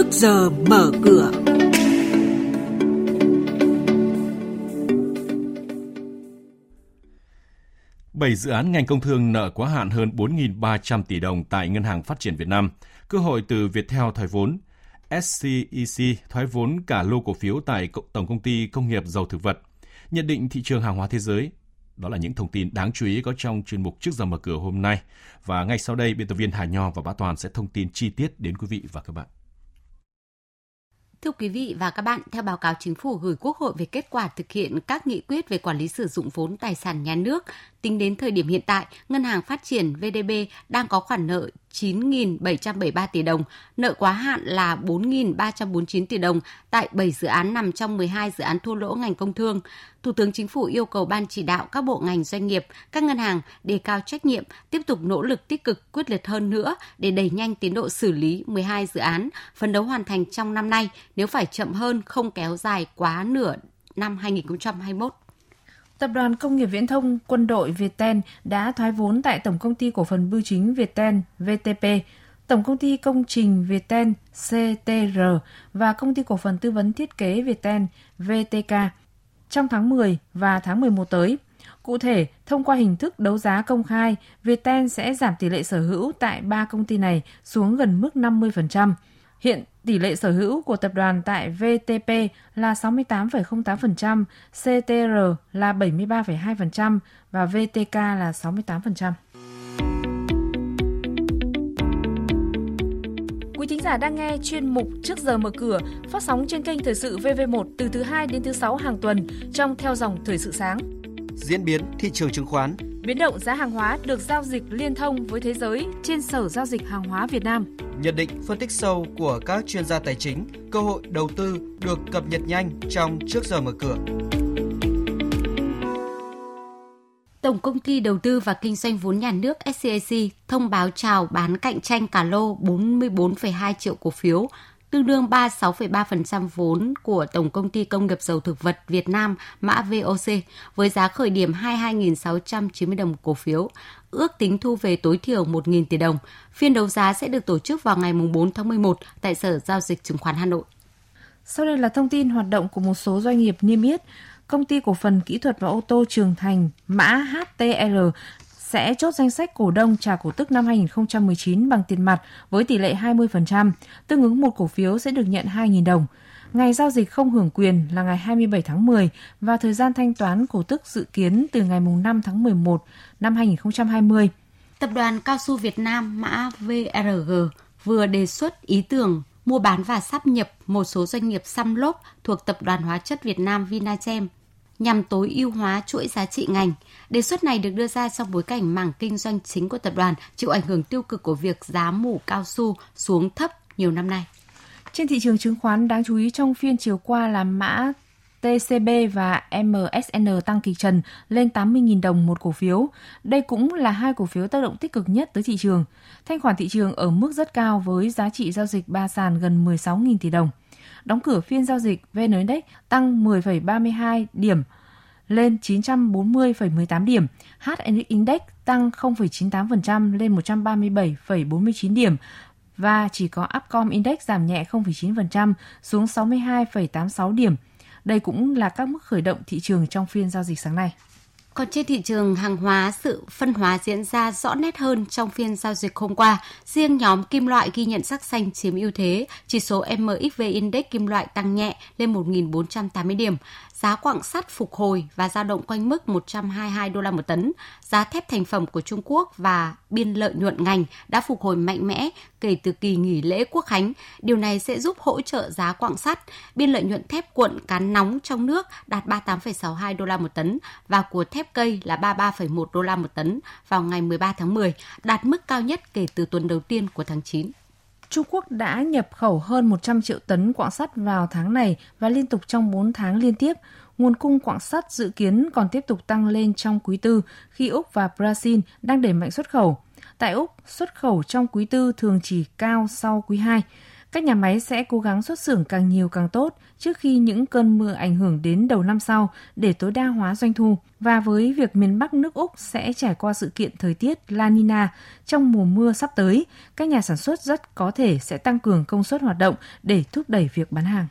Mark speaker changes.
Speaker 1: trước giờ mở cửa.
Speaker 2: Bảy dự án ngành công thương nợ quá hạn hơn 4.300 tỷ đồng tại Ngân hàng Phát triển Việt Nam, cơ hội từ Viettel thoái vốn, SCEC thoái vốn cả lô cổ phiếu tại Tổng công ty Công nghiệp Dầu thực vật, nhận định thị trường hàng hóa thế giới. Đó là những thông tin đáng chú ý có trong chuyên mục trước giờ mở cửa hôm nay. Và ngay sau đây, biên tập viên Hà Nho và Bá Toàn sẽ thông tin chi tiết đến quý vị và các bạn.
Speaker 3: Thưa quý vị và các bạn, theo báo cáo chính phủ gửi Quốc hội về kết quả thực hiện các nghị quyết về quản lý sử dụng vốn tài sản nhà nước, tính đến thời điểm hiện tại, Ngân hàng Phát triển VDB đang có khoản nợ 9.773 tỷ đồng, nợ quá hạn là 4.349 tỷ đồng tại 7 dự án nằm trong 12 dự án thua lỗ ngành công thương. Thủ tướng Chính phủ yêu cầu Ban chỉ đạo các bộ ngành doanh nghiệp, các ngân hàng đề cao trách nhiệm, tiếp tục nỗ lực tích cực quyết liệt hơn nữa để đẩy nhanh tiến độ xử lý 12 dự án, phấn đấu hoàn thành trong năm nay, nếu phải chậm hơn không kéo dài quá nửa năm 2021.
Speaker 4: Tập đoàn Công nghiệp Viễn thông Quân đội Viettel đã thoái vốn tại Tổng công ty cổ phần bưu chính Viettel VTP, Tổng công ty công trình Viettel CTR và Công ty cổ phần tư vấn thiết kế Viettel VTK trong tháng 10 và tháng 11 tới. Cụ thể, thông qua hình thức đấu giá công khai, Viettel sẽ giảm tỷ lệ sở hữu tại ba công ty này xuống gần mức 50%. Hiện tỷ lệ sở hữu của tập đoàn tại VTP là 68,08%, CTR là 73,2% và VTK là 68%. Quý thính giả đang nghe chuyên mục Trước giờ mở cửa phát sóng trên kênh Thời sự VV1 từ thứ 2 đến thứ 6 hàng tuần trong theo dòng Thời sự sáng.
Speaker 5: Diễn biến thị trường chứng khoán
Speaker 4: Biến động giá hàng hóa được giao dịch liên thông với thế giới trên Sở Giao dịch Hàng hóa Việt Nam.
Speaker 5: Nhận định phân tích sâu của các chuyên gia tài chính, cơ hội đầu tư được cập nhật nhanh trong trước giờ mở cửa.
Speaker 3: Tổng công ty Đầu tư và Kinh doanh vốn nhà nước SCAC thông báo chào bán cạnh tranh cả lô 44,2 triệu cổ phiếu tương đương 36,3% vốn của Tổng công ty Công nghiệp dầu thực vật Việt Nam mã VOC với giá khởi điểm 22.690 đồng cổ phiếu, ước tính thu về tối thiểu 1.000 tỷ đồng. Phiên đấu giá sẽ được tổ chức vào ngày 4 tháng 11 tại Sở Giao dịch Chứng khoán Hà Nội.
Speaker 4: Sau đây là thông tin hoạt động của một số doanh nghiệp niêm yết. Công ty cổ phần kỹ thuật và ô tô Trường Thành, mã HTR sẽ chốt danh sách cổ đông trả cổ tức năm 2019 bằng tiền mặt với tỷ lệ 20%, tương ứng một cổ phiếu sẽ được nhận 2.000 đồng. Ngày giao dịch không hưởng quyền là ngày 27 tháng 10 và thời gian thanh toán cổ tức dự kiến từ ngày 5 tháng 11 năm 2020.
Speaker 3: Tập đoàn Cao su Việt Nam mã VRG vừa đề xuất ý tưởng mua bán và sắp nhập một số doanh nghiệp xăm lốp thuộc Tập đoàn Hóa chất Việt Nam Vinachem nhằm tối ưu hóa chuỗi giá trị ngành. Đề xuất này được đưa ra trong bối cảnh mảng kinh doanh chính của tập đoàn chịu ảnh hưởng tiêu cực của việc giá mủ cao su xuống thấp nhiều năm nay.
Speaker 4: Trên thị trường chứng khoán, đáng chú ý trong phiên chiều qua là mã TCB và MSN tăng kỳ trần lên 80.000 đồng một cổ phiếu. Đây cũng là hai cổ phiếu tác động tích cực nhất tới thị trường. Thanh khoản thị trường ở mức rất cao với giá trị giao dịch ba sàn gần 16.000 tỷ đồng. Đóng cửa phiên giao dịch VN Index tăng 10,32 điểm lên 940,18 điểm, HNX Index tăng 0,98% lên 137,49 điểm và chỉ có Upcom Index giảm nhẹ 0,9% xuống 62,86 điểm. Đây cũng là các mức khởi động thị trường trong phiên giao dịch sáng nay.
Speaker 3: Còn trên thị trường hàng hóa, sự phân hóa diễn ra rõ nét hơn trong phiên giao dịch hôm qua. Riêng nhóm kim loại ghi nhận sắc xanh chiếm ưu thế, chỉ số MXV Index kim loại tăng nhẹ lên 1.480 điểm giá quặng sắt phục hồi và dao động quanh mức 122 đô la một tấn. Giá thép thành phẩm của Trung Quốc và biên lợi nhuận ngành đã phục hồi mạnh mẽ kể từ kỳ nghỉ lễ Quốc khánh. Điều này sẽ giúp hỗ trợ giá quặng sắt. Biên lợi nhuận thép cuộn cán nóng trong nước đạt 38,62 đô la một tấn và của thép cây là 33,1 đô la một tấn vào ngày 13 tháng 10, đạt mức cao nhất kể từ tuần đầu tiên của tháng 9.
Speaker 4: Trung Quốc đã nhập khẩu hơn 100 triệu tấn quạng sắt vào tháng này và liên tục trong 4 tháng liên tiếp. Nguồn cung quạng sắt dự kiến còn tiếp tục tăng lên trong quý tư khi Úc và Brazil đang đẩy mạnh xuất khẩu. Tại Úc, xuất khẩu trong quý tư thường chỉ cao sau quý 2. Các nhà máy sẽ cố gắng xuất xưởng càng nhiều càng tốt trước khi những cơn mưa ảnh hưởng đến đầu năm sau để tối đa hóa doanh thu. Và với việc miền Bắc nước Úc sẽ trải qua sự kiện thời tiết La Nina trong mùa mưa sắp tới, các nhà sản xuất rất có thể sẽ tăng cường công suất hoạt động để thúc đẩy việc bán hàng.